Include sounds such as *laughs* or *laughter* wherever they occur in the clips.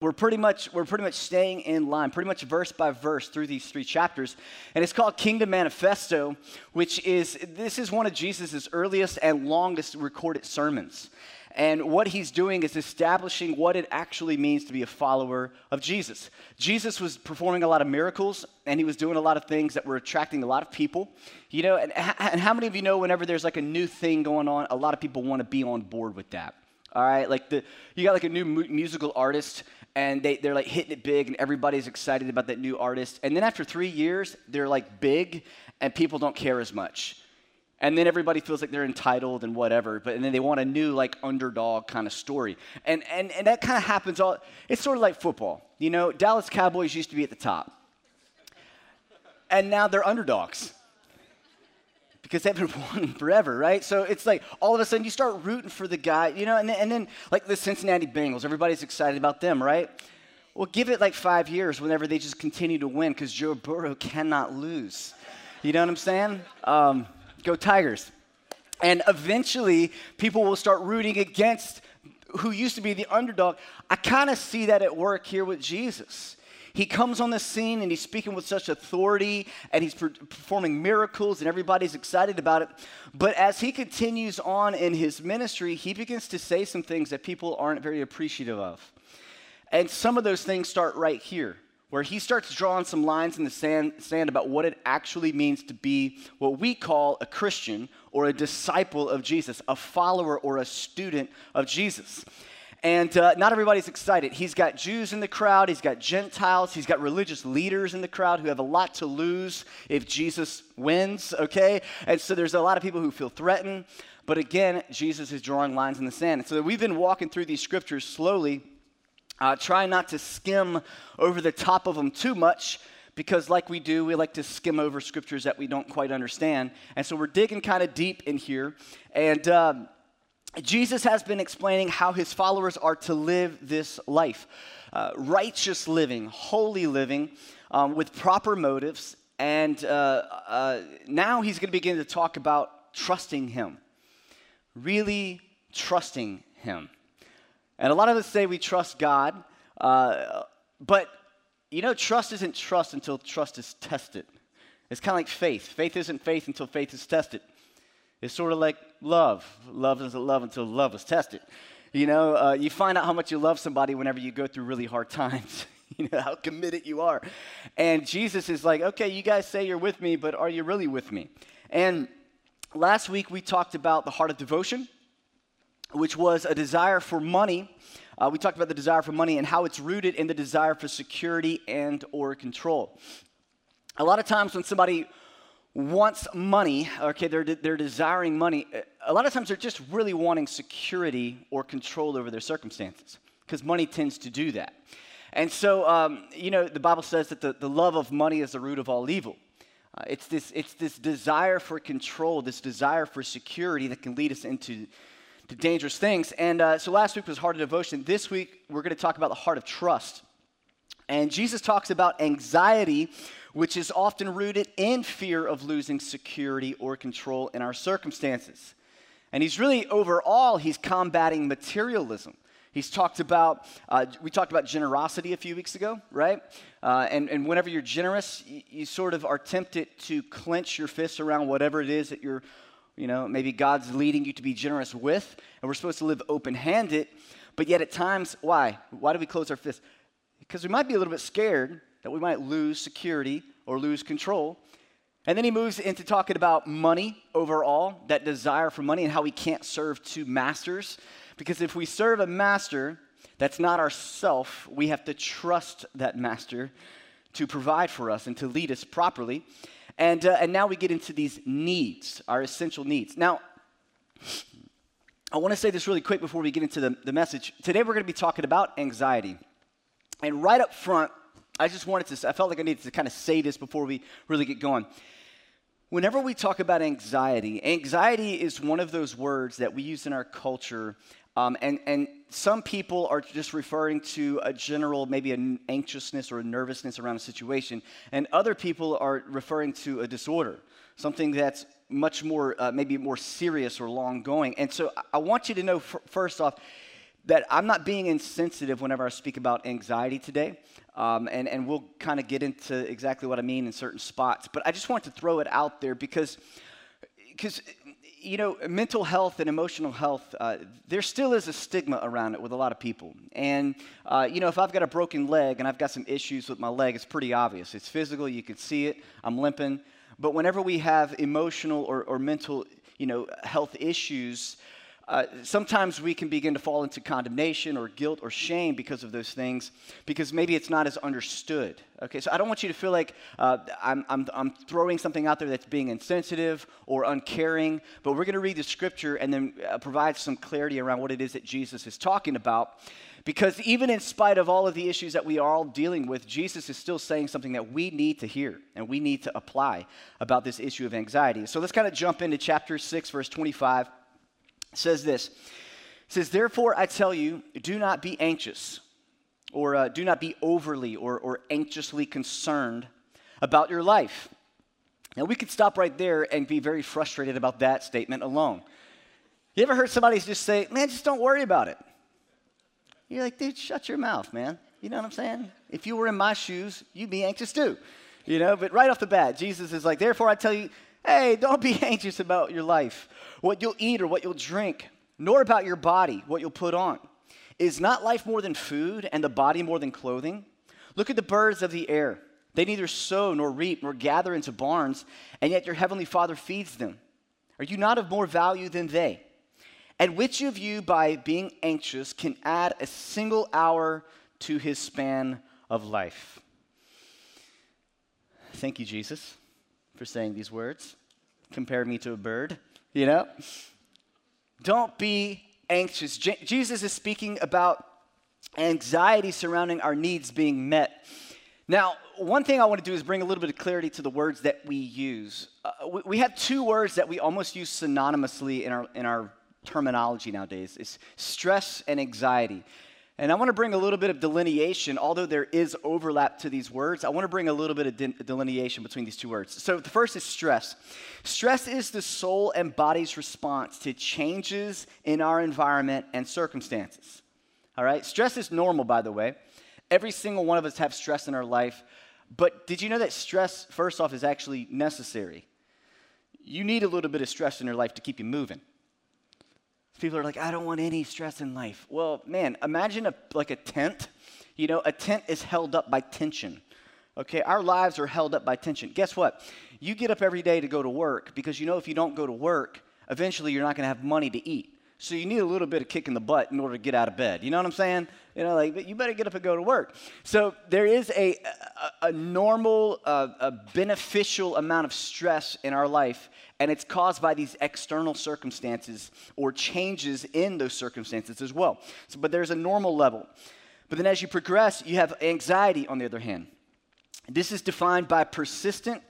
we're pretty much we're pretty much staying in line pretty much verse by verse through these three chapters. And it's called kingdom manifesto which is this is one of jesus' earliest and longest recorded sermons. And what he's doing is establishing what it actually means to be a follower of jesus. Jesus was performing a lot of miracles and he was doing a lot of things that were attracting a lot of people. You know and, and how many of you know whenever there's like a new thing going on a lot of people want to be on board with that? All right like the you got like a new mu- musical artist and they, they're like hitting it big and everybody's excited about that new artist. And then after three years they're like big and people don't care as much. And then everybody feels like they're entitled and whatever but and then they want a new like underdog kind of story. And and, and that kind of happens all it's sort of like football. You know dallas cowboys used to be at the top. And now they're underdogs because they've been wanting forever, right? So it's like all of a sudden you start rooting for the guy, you know, and then, and then like the Cincinnati Bengals, everybody's excited about them, right? Well, give it like five years whenever they just continue to win because Joe Burrow cannot lose. You know what I'm saying? Um, go Tigers. And eventually, people will start rooting against who used to be the underdog. I kind of see that at work here with Jesus. He comes on the scene and he's speaking with such authority and he's performing miracles and everybody's excited about it. But as he continues on in his ministry, he begins to say some things that people aren't very appreciative of. And some of those things start right here, where he starts drawing some lines in the sand, sand about what it actually means to be what we call a Christian or a disciple of Jesus, a follower or a student of Jesus. And uh, not everybody's excited. He's got Jews in the crowd, he's got Gentiles, he's got religious leaders in the crowd who have a lot to lose if Jesus wins, okay? And so there's a lot of people who feel threatened. But again, Jesus is drawing lines in the sand. And so we've been walking through these scriptures slowly, uh, trying not to skim over the top of them too much because, like we do, we like to skim over scriptures that we don't quite understand. And so we're digging kind of deep in here. And um, Jesus has been explaining how his followers are to live this life uh, righteous living, holy living, um, with proper motives. And uh, uh, now he's going to begin to talk about trusting him, really trusting him. And a lot of us say we trust God, uh, but you know, trust isn't trust until trust is tested. It's kind of like faith. Faith isn't faith until faith is tested. It's sort of like love. Love isn't love until love is tested. You know, uh, you find out how much you love somebody whenever you go through really hard times. *laughs* you know, how committed you are. And Jesus is like, okay, you guys say you're with me, but are you really with me? And last week we talked about the heart of devotion, which was a desire for money. Uh, we talked about the desire for money and how it's rooted in the desire for security and or control. A lot of times when somebody wants money, okay, they're, they're desiring money, a lot of times they're just really wanting security or control over their circumstances because money tends to do that. And so, um, you know, the Bible says that the, the love of money is the root of all evil. Uh, it's, this, it's this desire for control, this desire for security that can lead us into to dangerous things. And uh, so last week was heart of devotion. This week, we're going to talk about the heart of trust. And Jesus talks about anxiety which is often rooted in fear of losing security or control in our circumstances. And he's really, overall, he's combating materialism. He's talked about, uh, we talked about generosity a few weeks ago, right? Uh, and, and whenever you're generous, you, you, sort of are tempted to clench your fists around whatever it is that you're, you know, maybe God's leading you to be generous with. And we're supposed to live open handed. But yet at times, why? Why do we close our fists? Because we might be a little bit scared that we might lose security or lose control. And then he moves into talking about money overall, that desire for money, and how we can't serve two masters. Because if we serve a master that's not ourself, we have to trust that master to provide for us and to lead us properly. And, uh, and now we get into these needs, our essential needs. Now, I want to say this really quick before we get into the, the message. Today we're going to be talking about anxiety. And right up front, I just wanted to, I felt like I needed to kind of say this before we really get going. Whenever we talk about anxiety, anxiety is one of those words that we use in our culture, um, and, and some people are just referring to a general, maybe an anxiousness or a nervousness around a situation, and other people are referring to a disorder, something that's much more, uh, maybe more serious or long going. And so I want you to know, f- first off, that I'm not being insensitive whenever I speak about anxiety today. Um, and, and we'll kind of get into exactly what I mean in certain spots. But I just want to throw it out there because, because you know, mental health and emotional health, uh, there still is a stigma around it with a lot of people. And, uh, you know, if I've got a broken leg and I've got some issues with my leg, it's pretty obvious. It's physical, you can see it, I'm limping. But whenever we have emotional or, or mental, you know, health issues, uh, sometimes we can begin to fall into condemnation or guilt or shame because of those things, because maybe it's not as understood. Okay, so I don't want you to feel like uh, I'm, I'm, I'm throwing something out there that's being insensitive or uncaring, but we're going to read the scripture and then uh, provide some clarity around what it is that Jesus is talking about. Because even in spite of all of the issues that we are all dealing with, Jesus is still saying something that we need to hear and we need to apply about this issue of anxiety. So let's kind of jump into chapter 6, verse 25 says this. It says therefore i tell you do not be anxious or uh, do not be overly or, or anxiously concerned about your life. Now we could stop right there and be very frustrated about that statement alone. You ever heard somebody just say man just don't worry about it. You're like dude shut your mouth man. You know what i'm saying? If you were in my shoes you'd be anxious too you know? But right off the bat jesus is like therefore i tell you hey don't be *laughs* anxious about your life what you'll eat or what you'll drink, nor about your body, what you'll put on. Is not life more than food and the body more than clothing? Look at the birds of the air. They neither sow nor reap nor gather into barns, and yet your heavenly Father feeds them. Are you not of more value than they? And which of you, by being anxious, can add a single hour to his span of life? Thank you, Jesus, for saying these words. Compare me to a bird. You know? Don't be anxious. Jesus is speaking about anxiety surrounding our needs being met. Now, one thing I want to do is bring a little bit of clarity to the words that we use. Uh, we, we, have two words that we almost use synonymously in our, in our terminology nowadays. It's stress and anxiety. And I want to bring a little bit of delineation, although there is overlap to these words, I want to bring a little bit of de- delineation between these two words. So the first is stress. Stress is the soul and body's response to changes in our environment and circumstances. All right? Stress is normal, by the way. Every single one of us have stress in our life. But did you know that stress, first off, is actually necessary? You need a little bit of stress in your life to keep you moving. People are like, I don't want any stress in life. Well, man, imagine a, like a tent. You know, a tent is held up by tension. Okay, our lives are held up by tension. Guess what? You get up every day to go to work because you know if you don't go to work, eventually you're not going to have money to eat. So you need a little bit of kick in the butt in order to get out of bed. You know what I'm saying? You know, like you better get up and go to work. So there is a a, a normal, uh, a beneficial amount of stress in our life, and it's caused by these external circumstances or changes in those circumstances as well. So, but there's a normal level. But then as you progress, you have anxiety on the other hand. This is defined by persistent,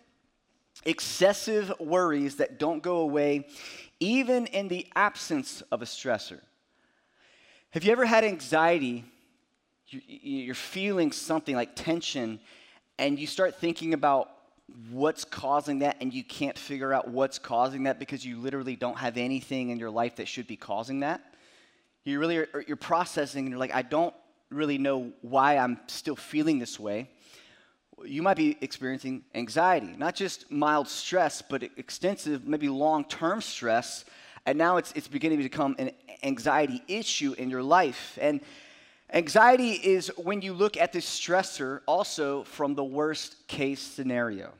excessive worries that don't go away even in the absence of a stressor. Have you ever had anxiety? You're feeling something like tension, and you start thinking about what's causing that, and you can't figure out what's causing that because you literally don't have anything in your life that should be causing that. You really are, you're processing, and you're like, I don't really know why I'm still feeling this way you might be experiencing anxiety, not just mild stress, but extensive, maybe long term stress. And now it's, it's beginning to become an anxiety issue in your life. And anxiety is when you look at the stressor also from the worst case scenario.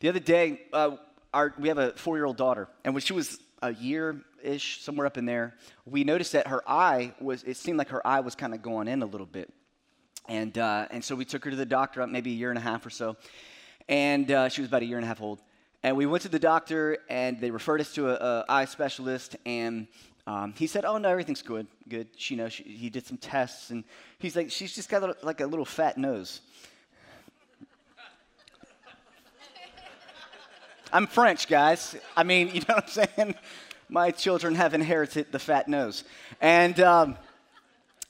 The other day, uh, our, we have a four year old daughter, and when she was a year ish, somewhere up in there, we noticed that her eye was, it seemed like her eye was kind of going in a little bit. And, uh, and so we took her to the doctor up maybe a year and a half or so. And uh, she was about a year and a half old. And we went to the doctor, and they referred us to a, eye specialist. And um, he said, "Oh no, everything's good. Good. She knows." She, he did some tests, and he's like, "She's just got a, like a little fat nose." *laughs* I'm French, guys. I mean, you know what I'm saying? My children have inherited the fat nose, and. Um,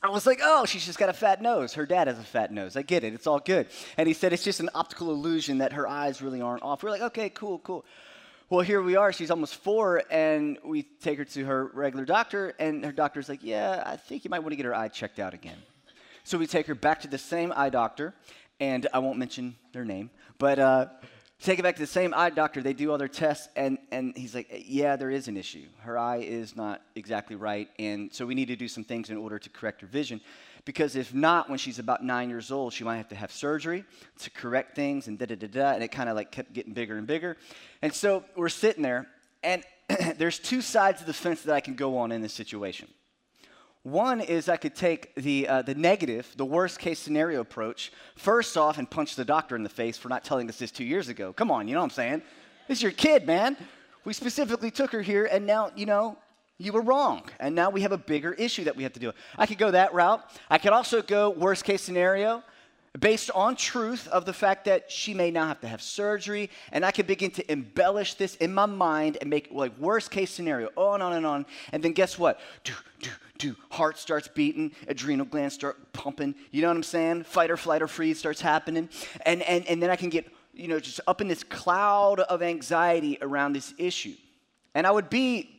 I was like, oh, she's just got a fat nose. Her dad has a fat nose. I get it. It's all good. And he said it's just an optical illusion that her eyes really aren't off. We're like, okay, cool, cool. Well, here we are. She's almost four, and we take her to her regular doctor, and her doctor's like, Yeah, I think you might want to get her eye checked out again. So we take her back to the same eye doctor, and I won't mention their name, but uh, take it back to the same eye doctor. They do all their tests, and, and he's like, Yeah, there is an issue. Her eye is not exactly right, and so we need to do some things in order to correct her vision. Because if not, when she's about nine years old, she might have to have surgery to correct things and da da da da. And it kind of like kept getting bigger and bigger. And so we're sitting there, and *clears throat* there's two sides of the fence that I can go on in this situation. One is I could take the, uh, the negative, the worst case scenario approach, first off, and punch the doctor in the face for not telling us this two years ago. Come on, you know what I'm saying? This is your kid, man. We specifically took her here, and now, you know, you were wrong. And now we have a bigger issue that we have to deal with. I could go that route. I could also go worst case scenario based on truth of the fact that she may now have to have surgery and i could begin to embellish this in my mind and make like worst case scenario on and on and on. And then guess what? Do do do. Heart starts beating adrenal glands start pumping. You know what i'm saying? Fight or flight or freeze starts happening. And and, and then i can get you know just up in this cloud of anxiety around this issue. And i would be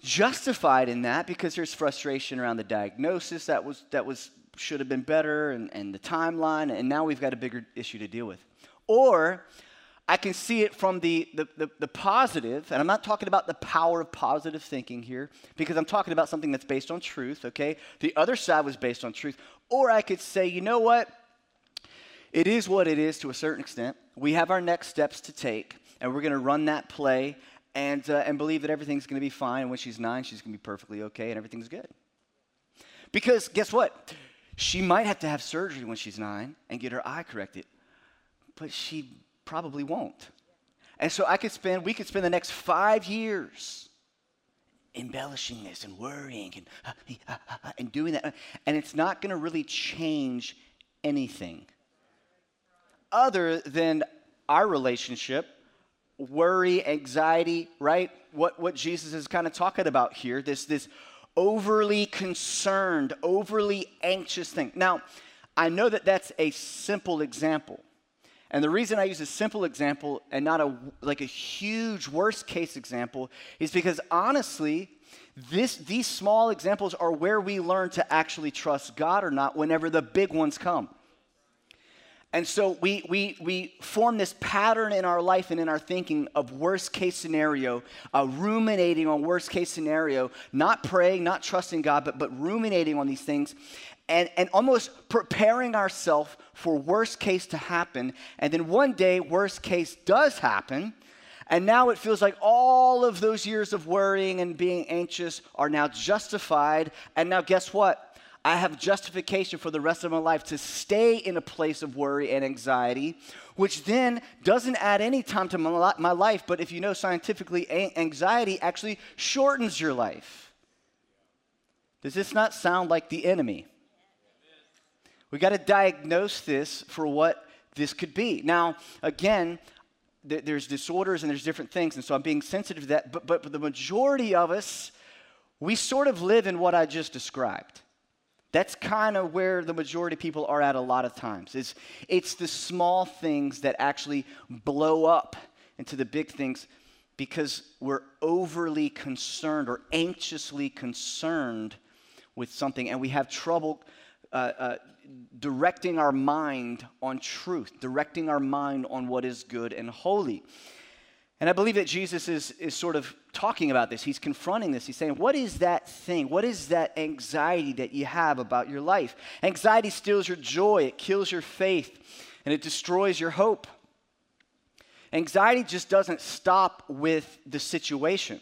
justified in that because there's frustration around the diagnosis that was that was should have been better and, and the timeline and now we've got a bigger issue to deal with or i can see it from the, the, the, the positive and i'm not talking about the power of positive thinking here because i'm talking about something that's based on truth okay the other side was based on truth or i could say you know what it is what it is to a certain extent we have our next steps to take and we're going to run that play and, uh, and believe that everything's going to be fine. And when she's nine, she's going to be perfectly okay and everything's good. Because guess what? She might have to have surgery when she's nine and get her eye corrected, but she probably won't. And so I could spend, we could spend the next five years embellishing this and worrying and, uh, uh, and doing that. And it's not going to really change anything other than our relationship worry, anxiety, right? What, what Jesus is kind of talking about here, this, this overly concerned, overly anxious thing. Now, I know that that's a simple example. And the reason I use a simple example and not a like a huge worst case example is because honestly, this, these small examples are where we learn to actually trust God or not whenever the big ones come. And so we, we, we form this pattern in our life and in our thinking of worst case scenario, uh, ruminating on worst case scenario, not praying, not trusting God, but, but ruminating on these things and, and almost preparing ourselves for worst case to happen. And then one day, worst case does happen. And now it feels like all of those years of worrying and being anxious are now justified. And now, guess what? I have justification for the rest of my life to stay in a place of worry and anxiety, which then doesn't add any time to my, life. But if you know scientifically, anxiety actually shortens your life. Does this not sound like the enemy? We got to diagnose this for what this could be. Now, again, th- there's disorders and there's different things, and so I'm being sensitive to that. But, but the majority of us, we sort of live in what I just described. That's kind of where the majority of people are at a lot of times. It's, it's the small things that actually blow up into the big things because we're overly concerned or anxiously concerned with something and we have trouble uh, uh, directing our mind on truth, directing our mind on what is good and holy. And I believe that Jesus is, is sort of talking about this. He's confronting this. He's saying, What is that thing? What is that anxiety that you have about your life? Anxiety steals your joy, it kills your faith, and it destroys your hope. Anxiety just doesn't stop with the situation.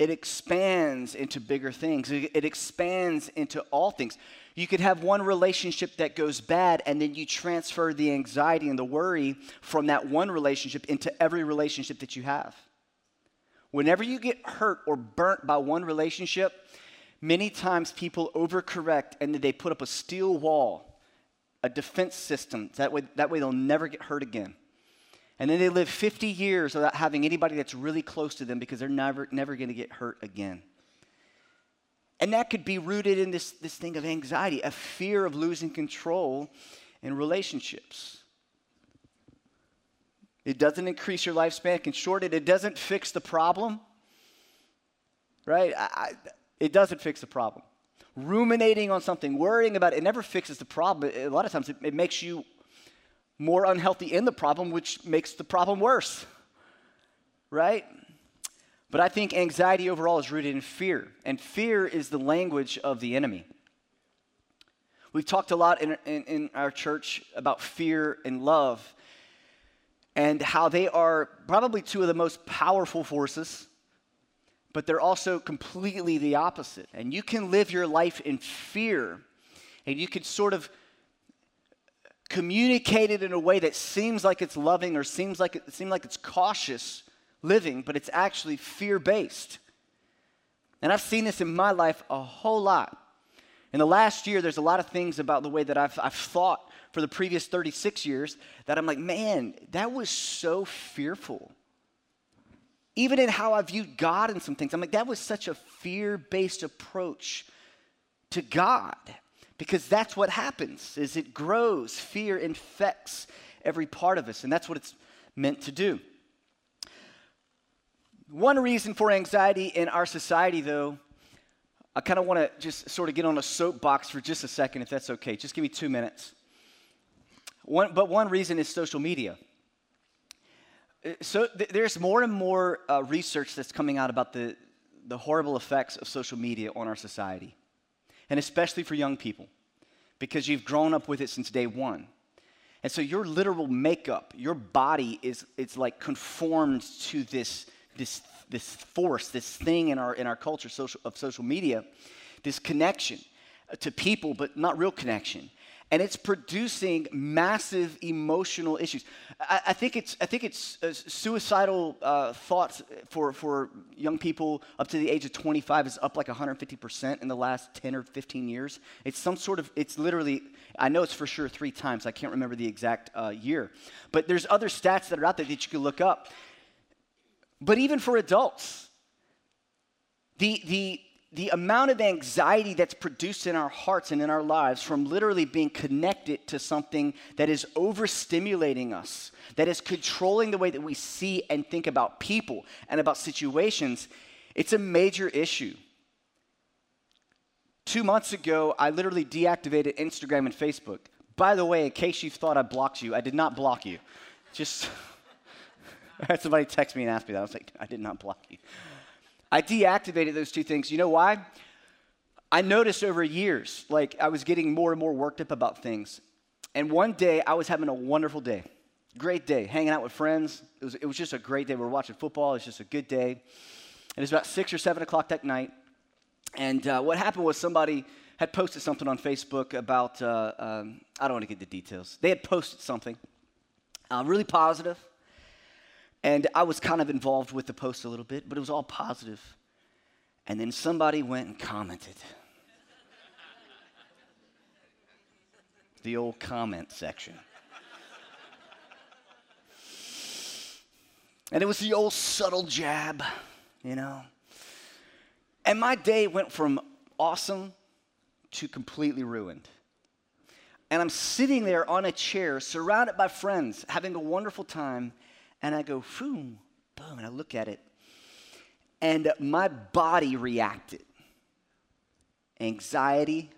It expands into bigger things. It expands into all things. You could have one relationship that goes bad, and then you transfer the anxiety and the worry from that one relationship into every relationship that you have. Whenever you get hurt or burnt by one relationship, many times people overcorrect and then they put up a steel wall, a defense system. That way, that way they'll never get hurt again. And then they live 50 years without having anybody that's really close to them because they're never, never going to get hurt again. And that could be rooted in this, this thing of anxiety, a fear of losing control in relationships. It doesn't increase your lifespan, it can shorten it. It doesn't fix the problem, right? I, I, it doesn't fix the problem. Ruminating on something, worrying about it, it never fixes the problem. A lot of times it, it makes you more unhealthy in the problem, which makes the problem worse, right? But I think anxiety overall is rooted in fear, and fear is the language of the enemy. We've talked a lot in, in, in, our church about fear and love and how they are probably two of the most powerful forces, but they're also completely the opposite. And you can live your life in fear, and you can sort of communicate it in a way that seems like it's loving or seems like it seems like it's cautious living, but it's actually fear based. And I've seen this in my life a whole lot. In the last year, there's a lot of things about the way that I've, I've thought for the previous 36 years that I'm like, man, that was so fearful. Even in how I viewed God and some things, I'm like, that was such a fear based approach to God because that's what happens is it grows fear infects every part of us and that's what it's meant to do one reason for anxiety in our society though i kind of want to just sort of get on a soapbox for just a second if that's okay. Just give me two minutes. One, but one reason is social media. Uh, so th- there's more and more uh, research that's coming out about the, the horrible effects of social media on our society and especially for young people because you've grown up with it since day one. And so your literal makeup your body is it's like conformed to this this this force this thing in our in our culture social, of social media this connection to people but not real connection and it's producing massive emotional issues. I, I think it's, I think it's uh, suicidal uh, thoughts for, for young people up to the age of 25 is up like 150% in the last 10 or 15 years. It's some sort of, it's literally, I know it's for sure three times. I can't remember the exact uh, year. But there's other stats that are out there that you can look up. But even for adults, the, the, the amount of anxiety that's produced in our hearts and in our lives from literally being connected to something that is overstimulating us, that is controlling the way that we see and think about people and about situations, it's a major issue. Two months ago, I literally deactivated Instagram and Facebook. By the way, in case you thought I blocked you, I did not block you. Just, *laughs* *laughs* somebody text me and ask me that. I was like, I did not block you. I deactivated those two things. You know why? I noticed over years, like I was getting more and more worked up about things. And one day I was having a wonderful day, great day, hanging out with friends. It was, it was just a great day. We were watching football. It was just a good day. And it was about six or seven o'clock that night. And uh, what happened was somebody had posted something on Facebook about, uh, um, I don't want to get the details. They had posted something uh, really positive and I was kind of involved with the post a little bit, but it was all positive. And then somebody went and commented. the old comment section. And it was the old subtle jab, you know. And my day went from awesome to completely ruined. And I'm sitting there on a chair, surrounded by friends, having a wonderful time and I go, boom, boom, and I look at it. And my body reacted. Anxiety,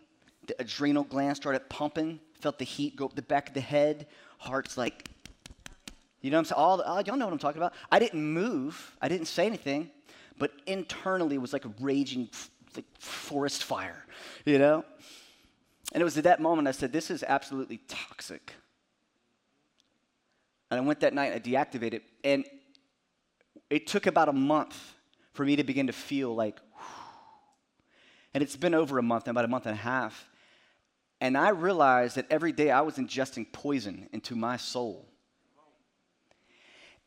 the adrenal gland started pumping, felt the heat go up the back of the head, heart's like, you know what I'm saying? All, all, y'all know what I'm talking about. I didn't move, I didn't say anything, but internally it was like a raging like forest fire, you know? And it was at that moment I said, This is absolutely toxic. And I went that night, and I deactivated it, and it took about a month for me to begin to feel like, whew. and it's been over a month, about a month and a half. And I realized that every day I was ingesting poison into my soul.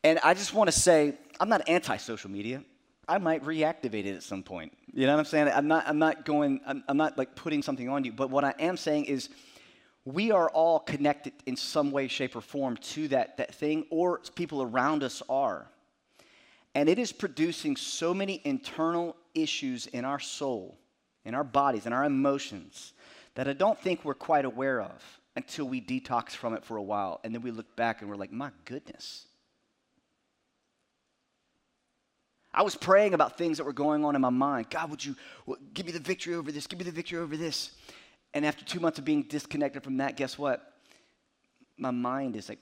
And I just want to say, I'm not anti social media. I might reactivate it at some point. You know what I'm saying? I'm not, I'm not going, I'm, I'm not like putting something on you. But what I am saying is, we are all connected in some way, shape, or form to that, that thing, or people around us are. And it is producing so many internal issues in our soul, in our bodies, in our emotions, that I don't think we're quite aware of until we detox from it for a while. And then we look back and we're like, my goodness, I was praying about things that were going on in my mind. God, would you give me the victory over this? Give me the victory over this. And after two months of being disconnected from that, guess what? My mind is like,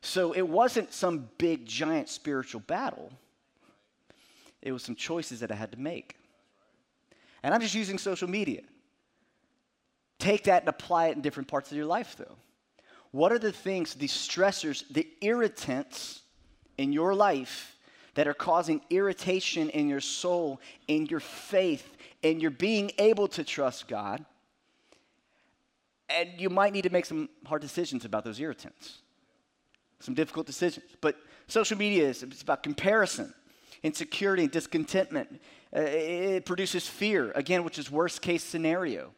so it wasn't some big, giant spiritual battle. It was some choices that I had to make. And I'm just using social media. Take that and apply it in different parts of your life, though. What are the things, the stressors, the irritants in your life that are causing irritation in your soul, in your faith, in your being able to trust God? And you might need to make some hard decisions about those irritants, some difficult decisions. But social media is it's about comparison, insecurity, and discontentment. Uh, it produces fear, again, which is worst case scenario.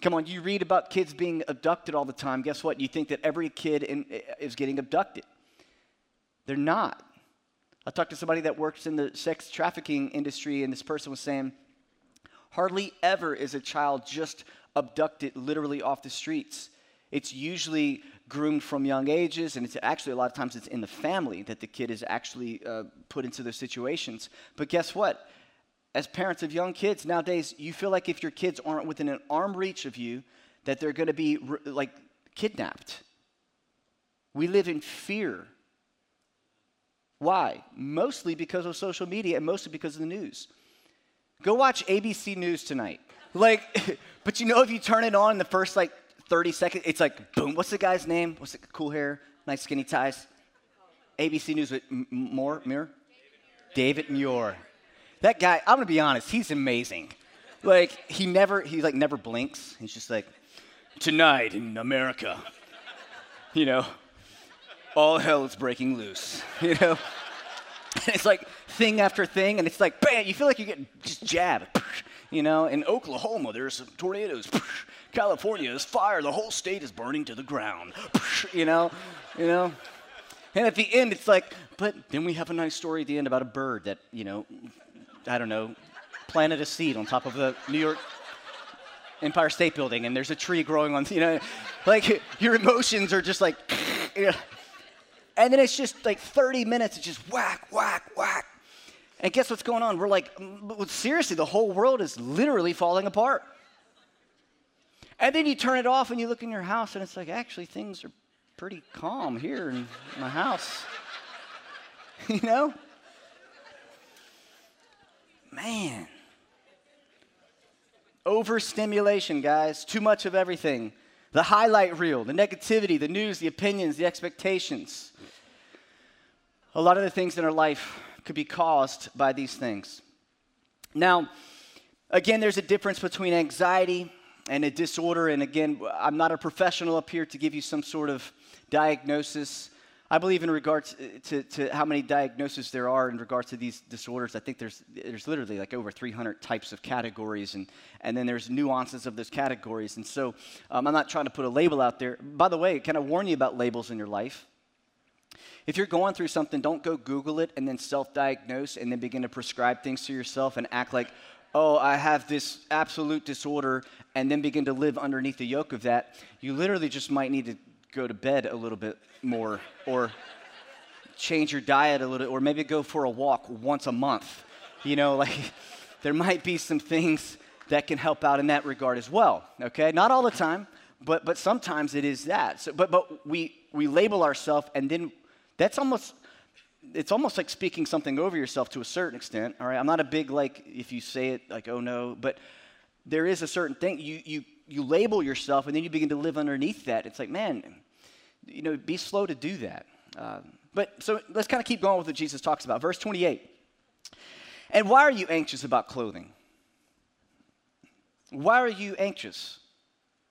Come on, you read about kids being abducted all the time. Guess what? You think that every kid in, is getting abducted. They're not. I talked to somebody that works in the sex trafficking industry, and this person was saying, hardly ever is a child just abducted literally off the streets. It's usually groomed from young ages, and it's actually a lot of times it's in the family that the kid is actually uh, put into those situations. But guess what? as parents of young kids nowadays, you feel like if your kids aren't within an arm reach of you, that they're going to be like kidnapped. We live in fear. Why? Mostly because of social media and mostly because of the news. Go watch ABC News tonight. Like, *laughs* but you know, if you turn it on in the first like 30 seconds, it's like, boom, what's the guy's name? What's it? Cool hair, nice skinny ties. ABC News with M- Moore, Mirror? David Muir. That guy, I'm gonna be honest, he's amazing. Like he never, he like never blinks. He's just like, tonight in America, *laughs* you know, all hell is breaking loose. *laughs* You know, and it's like thing after thing, and it's like bam, you feel like you're getting just jabbed. *laughs* You know, in Oklahoma there's some tornadoes. *laughs* California is fire. The whole state is burning to the ground. You know, you know. And at the end, it's like, but then we have a nice story at the end about a bird that, you know, I don't know, planted a seed on top of the New York Empire State Building, and there's a tree growing on, you know, like your emotions are just like, you know. And then it's just like 30 minutes, it's just whack, whack, whack. And guess what's going on? We're like, seriously, the whole world is literally falling apart. And then you turn it off and you look in your house, and it's like, actually, things are pretty calm here in my house. *laughs* you know? Man. Overstimulation, guys. Too much of everything. The highlight reel, the negativity, the news, the opinions, the expectations. A lot of the things in our life could be caused by these things. Now, again, there's a difference between anxiety and a disorder. And again, I'm not a professional up here to give you some sort of diagnosis. I believe in regards uh, to, to how many diagnoses there are in regards to these disorders, I think there's, there's literally like over 300 types of categories, and, and then there's nuances of those categories. And so um, I'm not trying to put a label out there. By the way, can I warn you about labels in your life? If you're going through something, don't go Google it and then self diagnose and then begin to prescribe things to yourself and act like, oh, I have this absolute disorder, and then begin to live underneath the yoke of that. You literally just might need to go to bed a little bit more or change your diet a little or maybe go for a walk once a month. You know *laughs* like there might be some things that can help out in that regard as well okay? Not all the time but but sometimes it is that. So, but but we we label ourselves and then that's almost it's almost like speaking something over yourself to a certain extent all right? I'm not a big like if you say it like oh no but there is a certain thing. You you you label yourself and then you begin to live underneath that. It's like man you know, be slow to do that. Uh, but so let's kind of keep going with what Jesus talks about. Verse 28. And why are you anxious about clothing? Why are you anxious?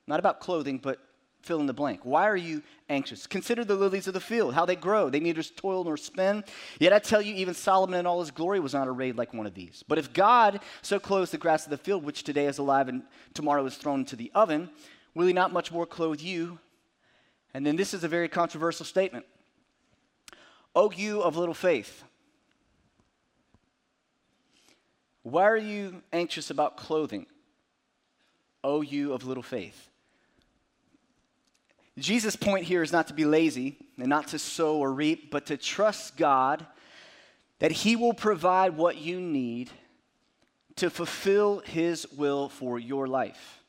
Not about clothing, but fill in the blank. Why are you anxious? Consider the lilies of the field, how they grow. They neither toil nor spin. Yet I tell you, even Solomon in all his glory was not arrayed like one of these. But if God so clothes the grass of the field, which today is alive and tomorrow is thrown into the oven, will he not much more clothe you, and then this is a very controversial statement. O you of little faith, why are you anxious about clothing? O you of little faith. Jesus' point here is not to be lazy and not to sow or reap, but to trust God that He will provide what you need to fulfill His will for your life.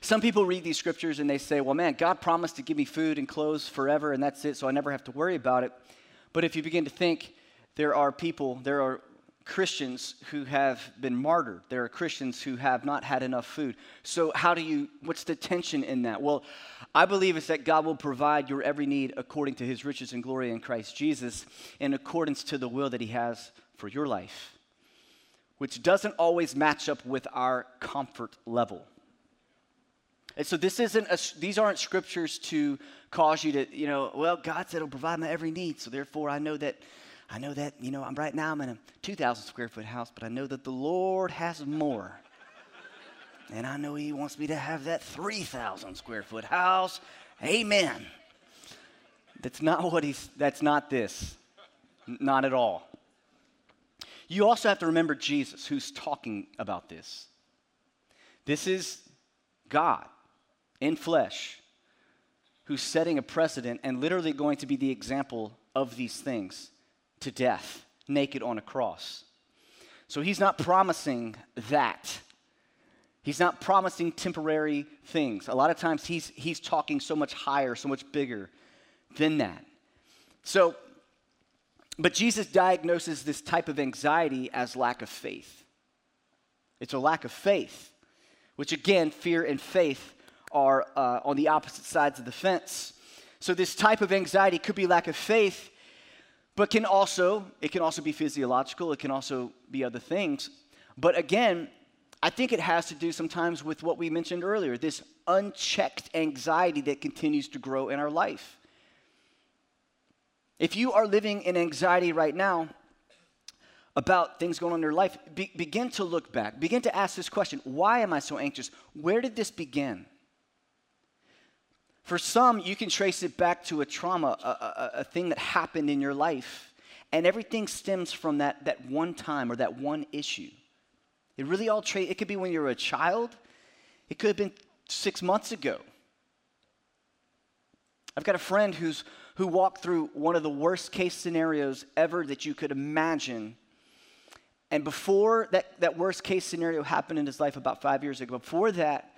Some people read these scriptures and they say, well, man, God promised to give me food and clothes forever, and that's it, so I never have to worry about it. But if you begin to think, there are people, there are Christians who have been martyred. There are Christians who have not had enough food. So, how do you, what's the tension in that? Well, I believe it's that God will provide your every need according to his riches and glory in Christ Jesus, in accordance to the will that he has for your life, which doesn't always match up with our comfort level. And so this isn't a, these aren't scriptures to cause you to, you know, well, God said he'll provide my every need, so therefore I know that I know that, you know, I'm right now I'm in a 2,000 square foot house, but I know that the Lord has more. and I know He wants me to have that 3,000 square foot house. Amen. That's not what He's, that's not this. Not at all. You also have to remember Jesus, who's talking about this. This is God in flesh who's setting a precedent and literally going to be the example of these things to death, naked on a cross. So he's not promising that. He's not promising temporary things. A lot of times he's, he's talking so much higher, so much bigger than that. So, but Jesus diagnoses this type of anxiety as lack of faith. It's a lack of faith, which again, fear and faith are uh, on the opposite sides of the fence. So, this type of anxiety could be lack of faith, but can also it can also be physiological it can also be other things. But again i think it has to do sometimes with what we mentioned earlier this unchecked anxiety that continues to grow in our life. If you are living in anxiety right now about things going on in your life be, begin to look back. Begin to ask this question why am i so anxious? Where did this begin for some, you can trace it back to a trauma, a, a, a, thing that happened in your life. And everything stems from that, that one time or that one issue. It really all tra- it could be when you were a child. It could have been six months ago. I've got a friend who's who walked through one of the worst case scenarios ever that you could imagine. And before that, that worst case scenario happened in his life about five years ago, before that,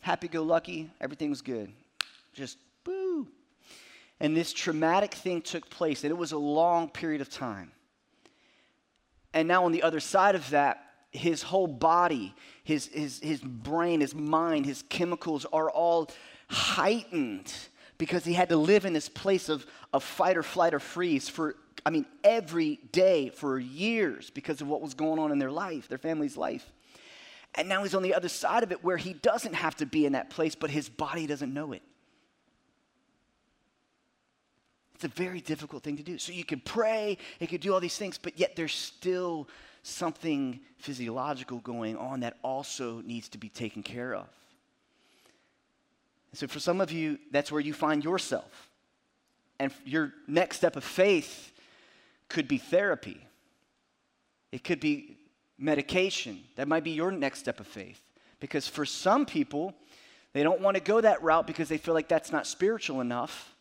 happy go lucky, everything was good just boo. And this traumatic thing took place, and it was a long period of time. And now, on the other side of that, his whole body, his, his, his brain, his mind, his chemicals are all heightened because he had to live in this place of, of fight or flight or freeze for, I mean, every day for years because of what was going on in their life, their family's life. And now he's on the other side of it where he doesn't have to be in that place, but his body doesn't know it. It's a very difficult thing to do. So you can pray, you can do all these things, but yet there's still something physiological going on that also needs to be taken care of. And so for some of you, that's where you find yourself. And your next step of faith could be therapy. It could be medication. That might be your next step of faith. Because for some people, they don't want to go that route because they feel like that's not spiritual enough.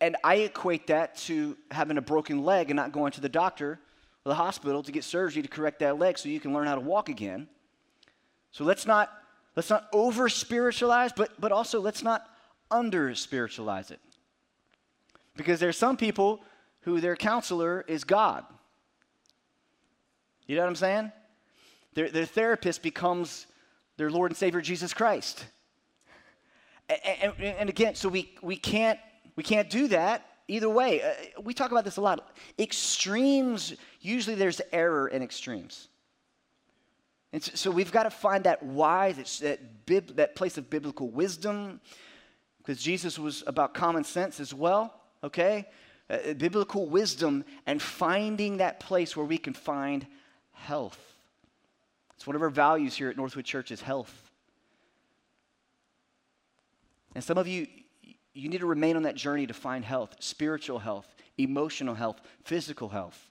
And I equate that to having a broken leg and not going to the doctor or the hospital to get surgery to correct that leg so you can learn how to walk again. So let's not let's not over spiritualize, but but also let's not under spiritualize it. Because there's some people who their counselor is God. You know what I'm saying? Their, their therapist becomes their Lord and Savior Jesus Christ. And, and, and again, so we, we can't we can't do that either way. Uh, we talk about this a lot. Extremes, usually there's error in extremes. And so, so we've got to find that why, that, that, bib, that place of biblical wisdom, because Jesus was about common sense as well, okay? Uh, biblical wisdom and finding that place where we can find health. It's one of our values here at Northwood Church is health. And some of you, you need to remain on that journey to find health spiritual health, emotional health, physical health.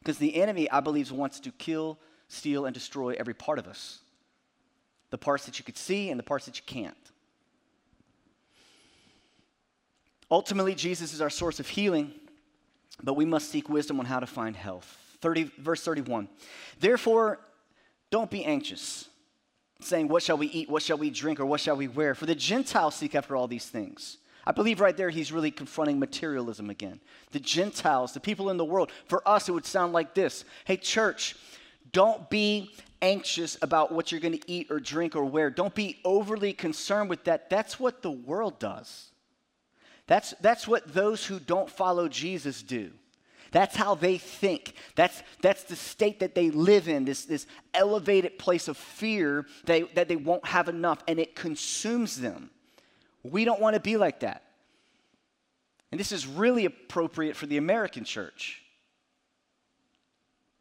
Because the enemy, I believe, wants to kill, steal, and destroy every part of us the parts that you could see and the parts that you can't. Ultimately, Jesus is our source of healing, but we must seek wisdom on how to find health. 30, verse 31. Therefore, don't be anxious, saying, What shall we eat? What shall we drink? Or what shall we wear? For the Gentiles seek after all these things. I believe right there he's really confronting materialism again. The Gentiles, the people in the world. For us, it would sound like this Hey, church, don't be anxious about what you're going to eat or drink or wear. Don't be overly concerned with that. That's what the world does. That's, that's what those who don't follow Jesus do. That's how they think. That's, that's the state that they live in, this, this elevated place of fear they, that they won't have enough, and it consumes them. We don't want to be like that. And this is really appropriate for the American church.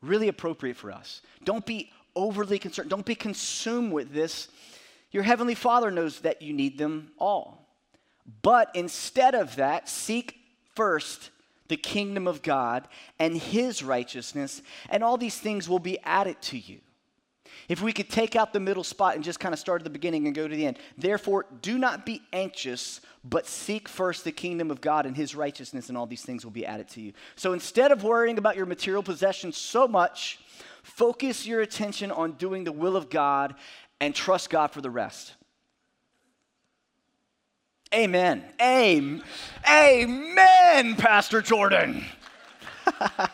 Really appropriate for us. Don't be overly concerned. Don't be consumed with this. Your Heavenly Father knows that you need them all. But instead of that, seek first the kingdom of God and His righteousness, and all these things will be added to you. If we could take out the middle spot and just kind of start at the beginning and go to the end. Therefore, do not be anxious, but seek first the kingdom of God and his righteousness, and all these things will be added to you. So instead of worrying about your material possessions so much, focus your attention on doing the will of God and trust God for the rest. Amen. Amen. Amen, Pastor Jordan. *laughs*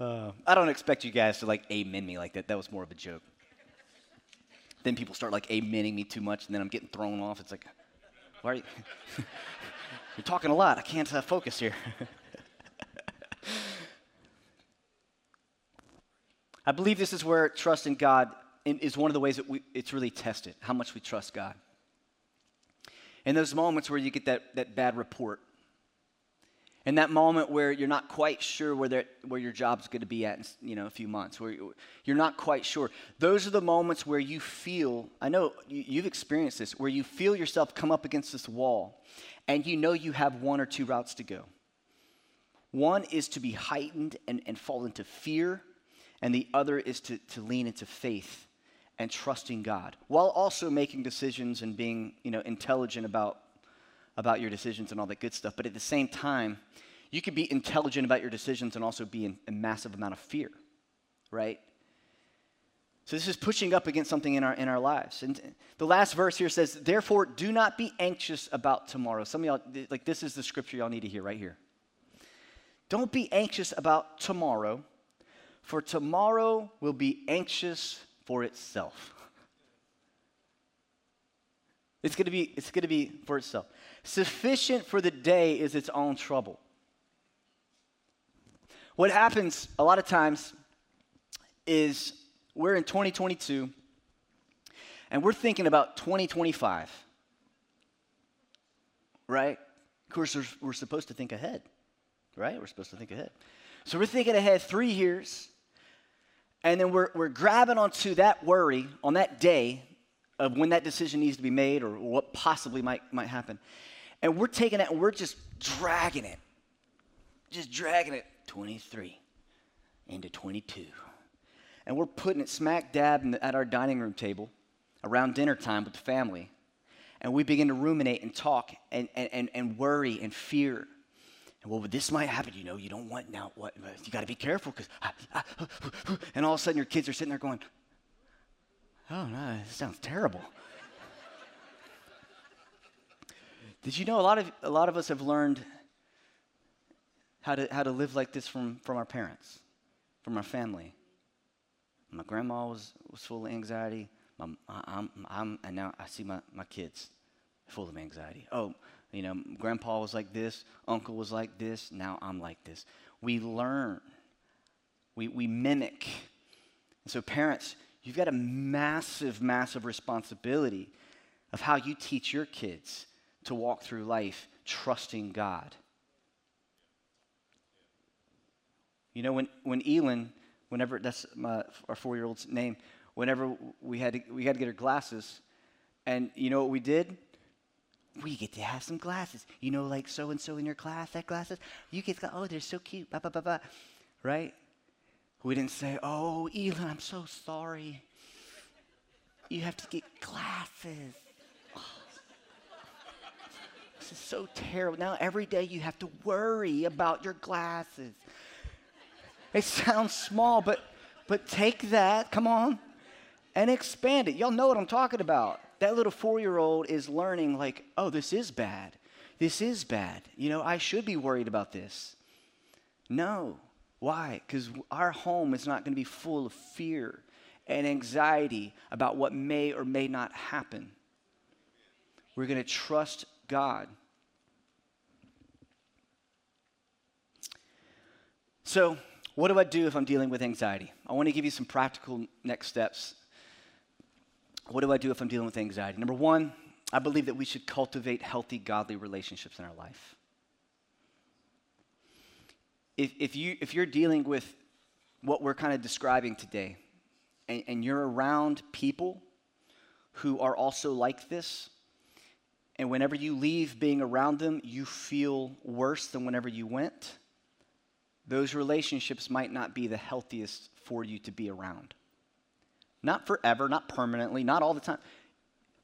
Uh, I don't expect you guys to like amen me like that. That was more of a joke. Then people start like amening me too much, and then I'm getting thrown off. It's like, why are you? *laughs* You're talking a lot. I can't uh, focus here. *laughs* I believe this is where trust in God is one of the ways that we, it's really tested, how much we trust God. In those moments where you get that, that bad report, in that moment where you're not quite sure where, where your job's going to be at in you know, a few months, where you're not quite sure. Those are the moments where you feel, I know you've experienced this, where you feel yourself come up against this wall and you know you have one or two routes to go. One is to be heightened and, and fall into fear, and the other is to, to lean into faith and trusting God, while also making decisions and being you know, intelligent about about your decisions and all that good stuff. But at the same time, you could be intelligent about your decisions and also be in a massive amount of fear, right? So this is pushing up against something in our in our lives. And the last verse here says, "Therefore, do not be anxious about tomorrow." Some of y'all like this is the scripture y'all need to hear right here. Don't be anxious about tomorrow, for tomorrow will be anxious for itself. *laughs* It's going to be it's going to be for itself. Sufficient for the day is its own trouble. What happens a lot of times is we're in 2022 and we're thinking about 2025, right? Of course, we're supposed to think ahead, right? We're supposed to think ahead. So we're thinking ahead three years, and then we're, we're grabbing onto that worry on that day of when that decision needs to be made or what possibly might, might happen. And we're taking that and we're just dragging it, just dragging it 23 into 22. And we're putting it smack dab the, at our dining room table around dinner time with the family. And we begin to ruminate and talk and, and, and, worry and fear. And well, this might happen, you know, you don't want now, what, you got to be careful because, *clears throat* and all of a sudden your kids are sitting there going, oh no, this sounds terrible. *laughs* Did you know a lot of, a lot of us have learned how to, how to live like this from, from our parents, from our family? My grandma was, was full of anxiety. My, I'm, I'm, and now I see my, my kids full of anxiety. Oh, you know, grandpa was like this, uncle was like this, now I'm like this. We learn, we, we mimic. And so, parents, you've got a massive, massive responsibility of how you teach your kids to walk through life trusting God. You know, when, when Elin, whenever, that's my, our four year old's name, whenever we had, to, we had to get her glasses, and you know what we did? We get to have some glasses. You know, like so and so in your class, that glasses? You kids get, oh, they're so cute, blah, blah, blah, blah. Right? We didn't say, oh, Elin, I'm so sorry. You have to get glasses. Oh. this is so terrible. Now every day you have to worry about your glasses. It sounds small, but but take that, come on, and expand it. Y'all know what I'm talking about. That little four year old is learning, like, oh, this is bad. This is bad. You know, I should be worried about this. No. Why? Because our home is not going to be full of fear and anxiety about what may or may not happen. We're going to trust God. So, what do I do if I'm dealing with anxiety? I want to give you some practical next steps. What do I do if I'm dealing with anxiety? Number one, I believe that we should cultivate healthy, godly relationships in our life. If, if, you, if you're dealing with what we're kind of describing today, and, and you're around people who are also like this, and whenever you leave being around them, you feel worse than whenever you went, those relationships might not be the healthiest for you to be around. Not forever, not permanently, not all the time.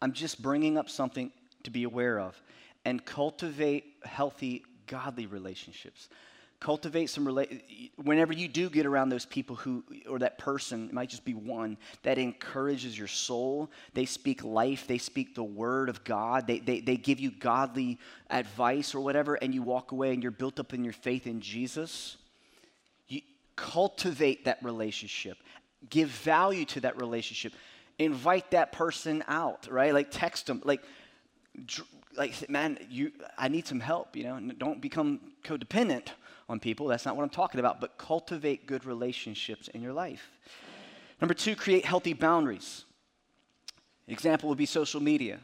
I'm just bringing up something to be aware of and cultivate healthy, godly relationships. Cultivate some rela- whenever you do get around those people who, or that person, it might just be one, that encourages your soul. They speak life, they speak the word of God, they, they, they give you godly advice or whatever, and you walk away and you're built up in your faith in Jesus. You cultivate that relationship, give value to that relationship, invite that person out, right? Like text them, like, like man, you, I need some help. You know, don't become codependent on people. That's not what I'm talking about. But cultivate good relationships in your life. Number two, create healthy boundaries. Example would be social media.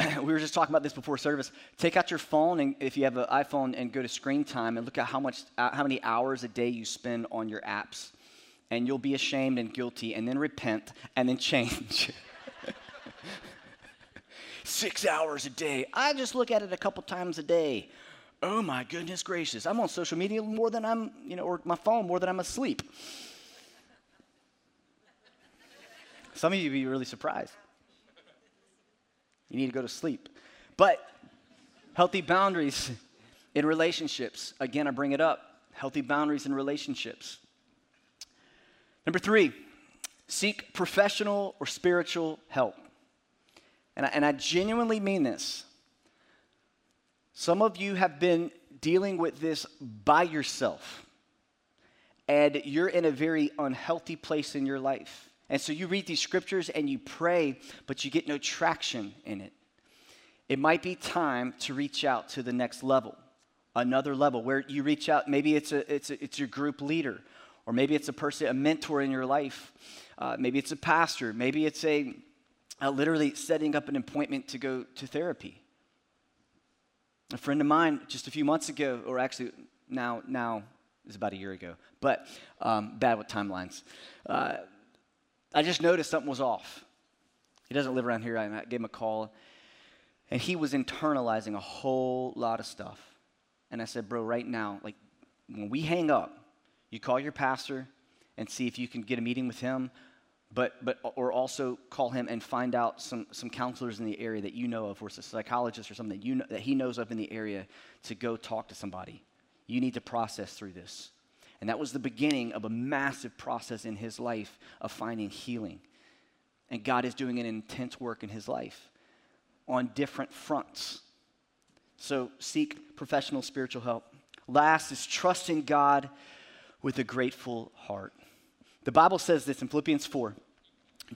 *clears throat* we were just talking about this before service. Take out your phone, and if you have an iPhone, and go to screen time and look at how much, uh, how many hours a day you spend on your apps, and you'll be ashamed and guilty, and then repent, and then *laughs* change. *laughs* Six hours a day. I just look at it a couple times a day. Oh my goodness gracious! I'm on social media more than I'm, you know, or my phone more than I'm asleep. Some of you would be really surprised. You need to go to sleep. But healthy boundaries in relationships. Again, I bring it up. Healthy boundaries in relationships. Number three, seek professional or spiritual help. And I, and I genuinely mean this. Some of you have been dealing with this by yourself, and you're in a very unhealthy place in your life. And so you read these scriptures and you pray, but you get no traction in it. It might be time to reach out to the next level, another level where you reach out. Maybe it's, a, it's, a, it's your group leader, or maybe it's a person, a mentor in your life. Uh, maybe it's a pastor. Maybe it's a, a literally setting up an appointment to go to therapy. A friend of mine just a few months ago, or actually now, now was about a year ago, but um, bad with timelines. Uh, I just noticed something was off. He doesn't live around here. I gave him a call, and he was internalizing a whole lot of stuff. And I said, Bro, right now, like when we hang up, you call your pastor and see if you can get a meeting with him, but, but or also call him and find out some, some counselors in the area that you know of, or a psychologist or something that, you know, that he knows of in the area to go talk to somebody. You need to process through this. And that was the beginning of a massive process in his life of finding healing. And God is doing an intense work in his life on different fronts. So seek professional spiritual help. Last is trusting God with a grateful heart. The Bible says this in Philippians 4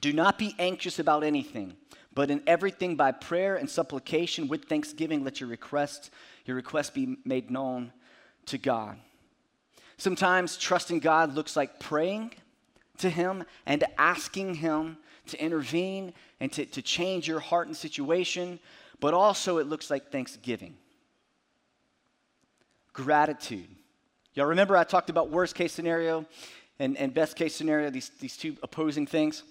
Do not be anxious about anything, but in everything by prayer and supplication with thanksgiving let your request, your request be made known to God. Sometimes trusting God looks like praying to Him and asking Him to intervene and to, to change your heart and situation, but also it looks like thanksgiving, gratitude. Y'all remember I talked about worst case scenario and, and best case scenario, these, these two opposing things?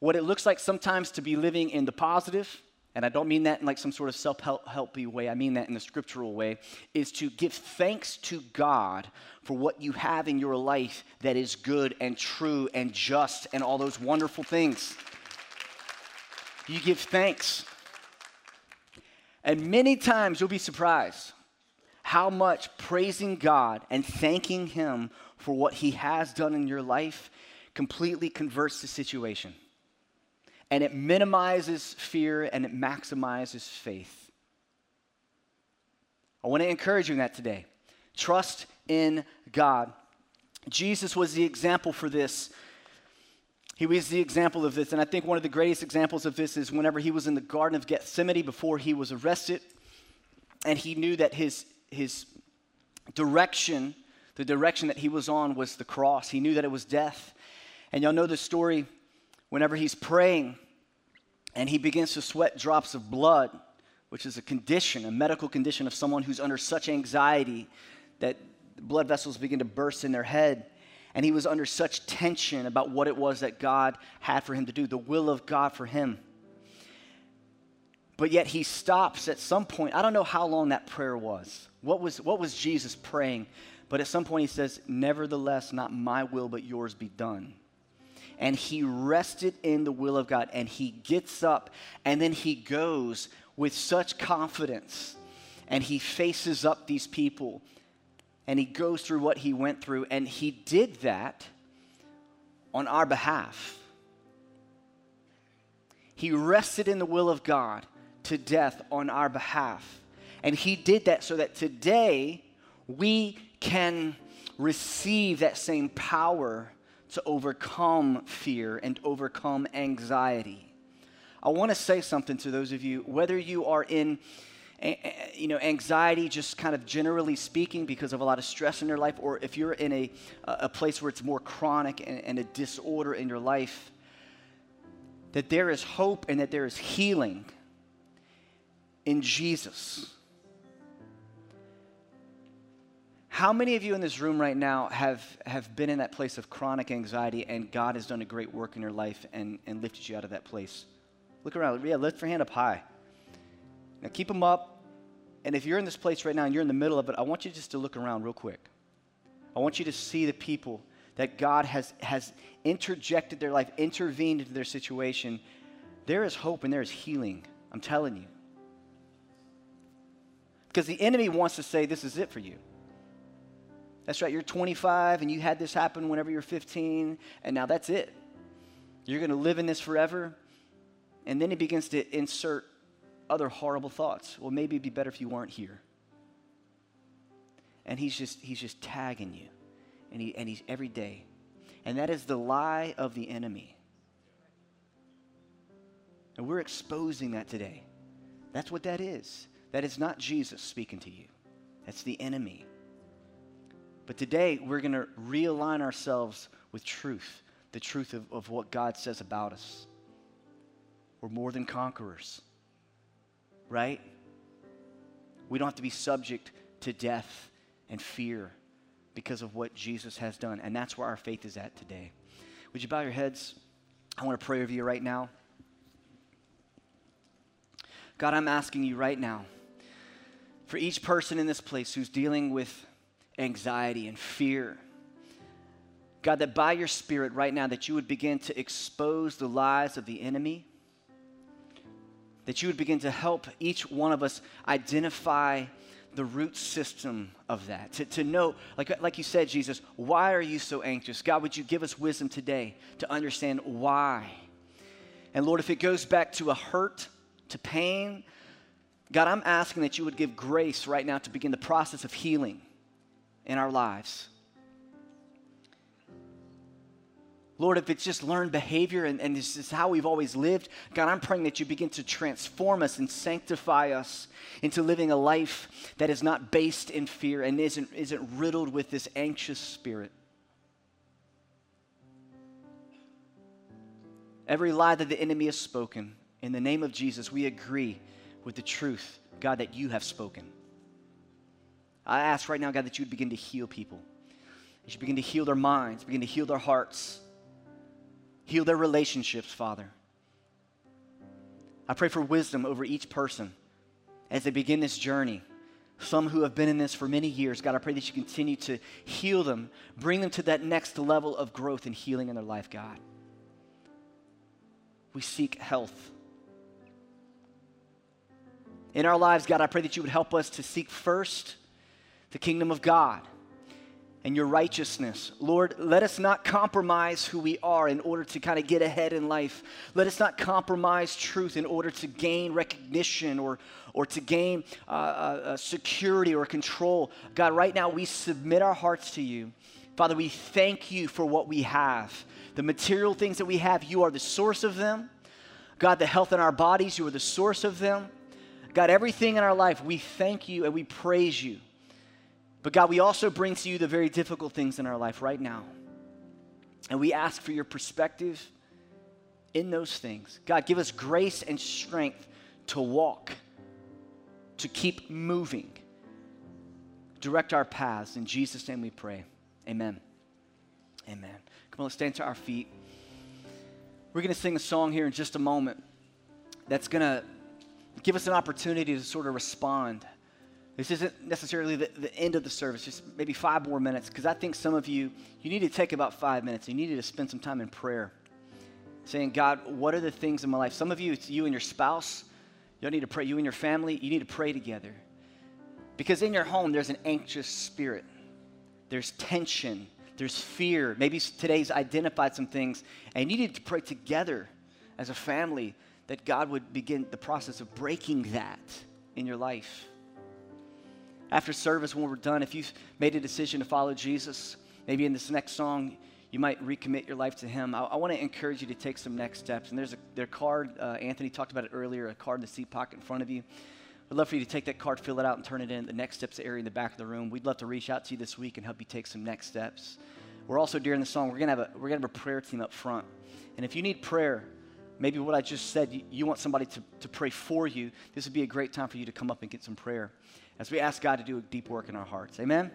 What it looks like sometimes to be living in the positive and I don't mean that in like some sort of self help helpy way, I mean that in the scriptural way, is to give thanks to God for what you have in your life that is good and true and just and all those wonderful things. You give thanks. And many times you'll be surprised how much praising God and thanking Him for what He has done in your life completely converts the situation. And it minimizes fear and it maximizes faith. I want to encourage you in that today. Trust in God. Jesus was the example for this. He was the example of this. And I think one of the greatest examples of this is whenever he was in the Garden of Gethsemane before he was arrested, and he knew that his, his direction, the direction that he was on, was the cross. He knew that it was death. And y'all know the story whenever he's praying and he begins to sweat drops of blood, which is a condition, a medical condition of someone who's under such anxiety that blood vessels begin to burst in their head. And he was under such tension about what it was that God had for him to do, the will of God for him. But yet he stops at some point. I don't know how long that prayer was. What was, what was Jesus praying? But at some point he says, Nevertheless, not my will, but yours be done. And he rested in the will of God. And he gets up and then he goes with such confidence and he faces up these people and he goes through what he went through, and he did that on our behalf. He rested in the will of God to death on our behalf. And he did that so that today we can receive that same power to overcome fear and overcome anxiety. I want to say something to those of you, whether you are in you know, anxiety, just kind of generally speaking, because of a lot of stress in your life, or if you're in a, a place where it's more chronic and, and a disorder in your life, that there is hope and that there is healing in Jesus. How many of you in this room right now have, have been in that place of chronic anxiety and God has done a great work in your life and, and lifted you out of that place? Look around. Yeah, lift your hand up high. Now keep them up. And if you're in this place right now and you're in the middle of it, I want you just to look around real quick. I want you to see the people that God has, has interjected their life, intervened into their situation. There is hope and there is healing. I'm telling you. Because the enemy wants to say, This is it for you. That's right, you're 25 and you had this happen whenever you're 15, and now that's it. You're going to live in this forever. And then he begins to insert other horrible thoughts. Well, maybe it'd be better if you weren't here. And he's just he's just tagging you. And he and he's every day. And that is the lie of the enemy. And we're exposing that today. That's what that is. That is not Jesus speaking to you. That's the enemy. But today we're going to realign ourselves with truth, the truth of, of what God says about us. We're more than conquerors right? We don't have to be subject to death and fear because of what Jesus has done. And that's where our faith is at today. Would you bow your heads? I want to pray over you right now. God, I'm asking you right now for each person in this place who's dealing with anxiety and fear. God, that by your Spirit right now, that you would begin to expose the lies of the enemy that you would begin to help each one of us identify the root system of that. To, to know, like, like you said, Jesus, why are you so anxious? God, would you give us wisdom today to understand why? And Lord, if it goes back to a hurt, to pain, God, I'm asking that you would give grace right now to begin the process of healing in our lives. Lord, if it's just learned behavior and, and this is how we've always lived, God, I'm praying that you begin to transform us and sanctify us into living a life that is not based in fear and isn't, isn't riddled with this anxious spirit. Every lie that the enemy has spoken, in the name of Jesus, we agree with the truth, God, that you have spoken. I ask right now, God, that you would begin to heal people. That You begin to heal their minds, begin to heal their hearts Heal their relationships, Father. I pray for wisdom over each person as they begin this journey. Some who have been in this for many years, God, I pray that you continue to heal them, bring them to that next level of growth and healing in their life, God. We seek health. In our lives, God, I pray that you would help us to seek first the kingdom of God and your righteousness. Lord, let us not compromise who we are in order to kind of get ahead in life. Let us not compromise truth in order to gain recognition or, or to gain uh, uh, uh, security or control. God, right now we submit our hearts to you. Father, we thank you for what we have. The material things that we have, you are the source of them. God, the health in our bodies, you are the source of them. God, everything in our life, we thank you and we praise you. But God, we also bring to you the very difficult things in our life right now. And we ask for your perspective in those things. God, give us grace and strength to walk, to keep moving. Direct our paths. In Jesus' name we pray. Amen. Amen. Come on, let's stand to our feet. We're going to sing a song here in just a moment that's going to give us an opportunity to sort of respond this isn't necessarily the, the end of the service, just maybe five more minutes, because I think some of you, you need to take about five minutes. You need to spend some time in prayer, saying, God, what are the things in my life? Some of you, it's you and your spouse. Y'all need to pray. You and your family, you need to pray together. Because in your home, there's an anxious spirit, there's tension, there's fear. Maybe today's identified some things, and you need to pray together as a family that God would begin the process of breaking that in your life after service, when we're done, if you've made a decision to follow Jesus, maybe in this next song, you might recommit your life to Him. I, I want to encourage you to take some next steps. And there's a their card, uh, Anthony talked about it earlier, a card in the seat pocket in front of you. We'd love for you to take that card, fill it out, and turn it in the next steps area in the back of the room. We'd love to reach out to you this week and help you take some next steps. We're also during the song, we're gonna have a we're gonna have a prayer team up front. And if you need prayer, maybe what I just said, you, you want somebody to, to pray for you, this would be a great time for you to come up and get some prayer as we ask God to do a deep work in our hearts. Amen?